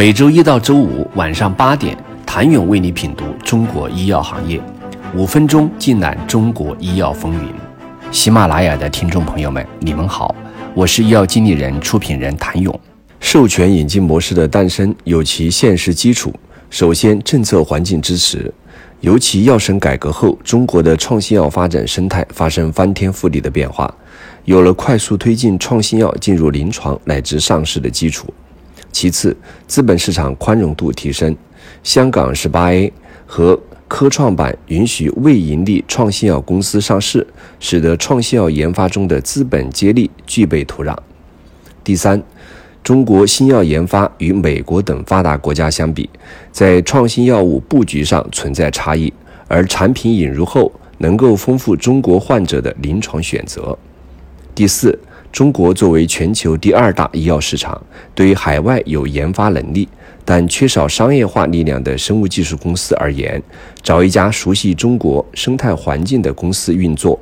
每周一到周五晚上八点，谭勇为你品读中国医药行业，五分钟尽览中国医药风云。喜马拉雅的听众朋友们，你们好，我是医药经理人、出品人谭勇。授权引进模式的诞生有其现实基础，首先政策环境支持，尤其药审改革后，中国的创新药发展生态发生翻天覆地的变化，有了快速推进创新药进入临床乃至上市的基础。其次，资本市场宽容度提升，香港十八 A 和科创板允许未盈利创新药公司上市，使得创新药研发中的资本接力具备土壤。第三，中国新药研发与美国等发达国家相比，在创新药物布局上存在差异，而产品引入后能够丰富中国患者的临床选择。第四。中国作为全球第二大医药市场，对于海外有研发能力但缺少商业化力量的生物技术公司而言，找一家熟悉中国生态环境的公司运作，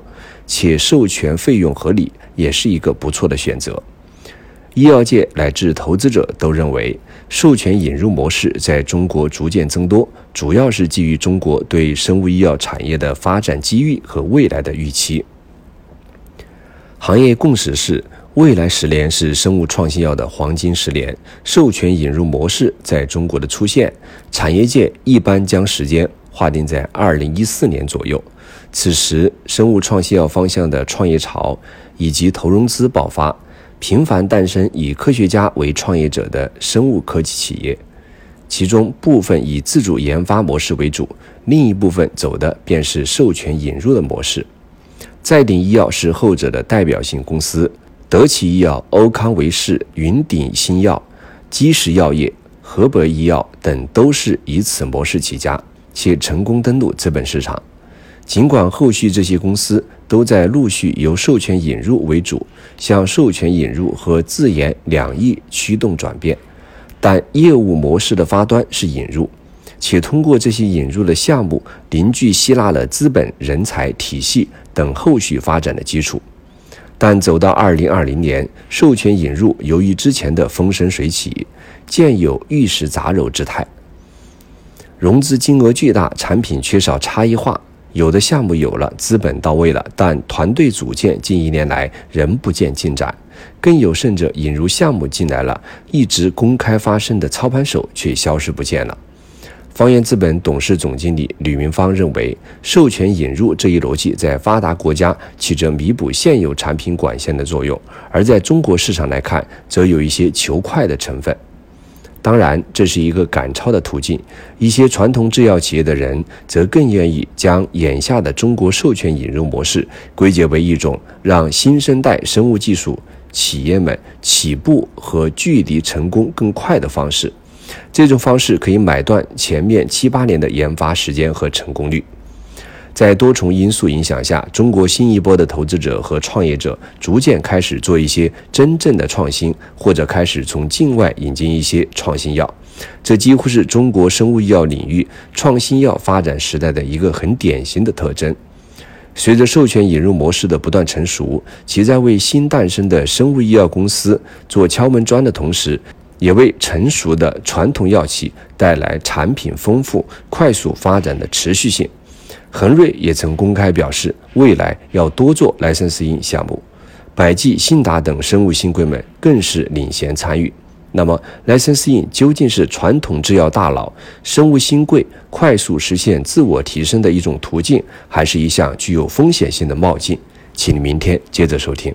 且授权费用合理，也是一个不错的选择。医药界乃至投资者都认为，授权引入模式在中国逐渐增多，主要是基于中国对生物医药产业的发展机遇和未来的预期。行业共识是，未来十年是生物创新药的黄金十年。授权引入模式在中国的出现，产业界一般将时间划定在二零一四年左右。此时，生物创新药方向的创业潮以及投融资爆发，频繁诞生以科学家为创业者的生物科技企业，其中部分以自主研发模式为主，另一部分走的便是授权引入的模式。再鼎医药是后者的代表性公司，德奇医药、欧康维视、云鼎新药、基石药业、河北医药等都是以此模式起家，且成功登陆资本市场。尽管后续这些公司都在陆续由授权引入为主，向授权引入和自研两翼驱动转变，但业务模式的发端是引入。且通过这些引入的项目，凝聚吸纳了资本、人才、体系等后续发展的基础。但走到二零二零年，授权引入由于之前的风生水起，渐有玉石杂糅之态。融资金额巨大，产品缺少差异化，有的项目有了，资本到位了，但团队组建近一年来仍不见进展。更有甚者，引入项目进来了，一直公开发声的操盘手却消失不见了。方圆资本董事总经理吕明芳认为，授权引入这一逻辑在发达国家起着弥补现有产品管线的作用，而在中国市场来看，则有一些求快的成分。当然，这是一个赶超的途径。一些传统制药企业的人则更愿意将眼下的中国授权引入模式归结为一种让新生代生物技术企业们起步和距离成功更快的方式。这种方式可以买断前面七八年的研发时间和成功率。在多重因素影响下，中国新一波的投资者和创业者逐渐开始做一些真正的创新，或者开始从境外引进一些创新药。这几乎是中国生物医药领域创新药发展时代的一个很典型的特征。随着授权引入模式的不断成熟，其在为新诞生的生物医药公司做敲门砖的同时，也为成熟的传统药企带来产品丰富、快速发展的持续性。恒瑞也曾公开表示，未来要多做莱森斯因项目，百济、信达等生物新贵们更是领衔参与。那么，莱森斯因究竟是传统制药大佬、生物新贵快速实现自我提升的一种途径，还是一项具有风险性的冒进？请明天接着收听。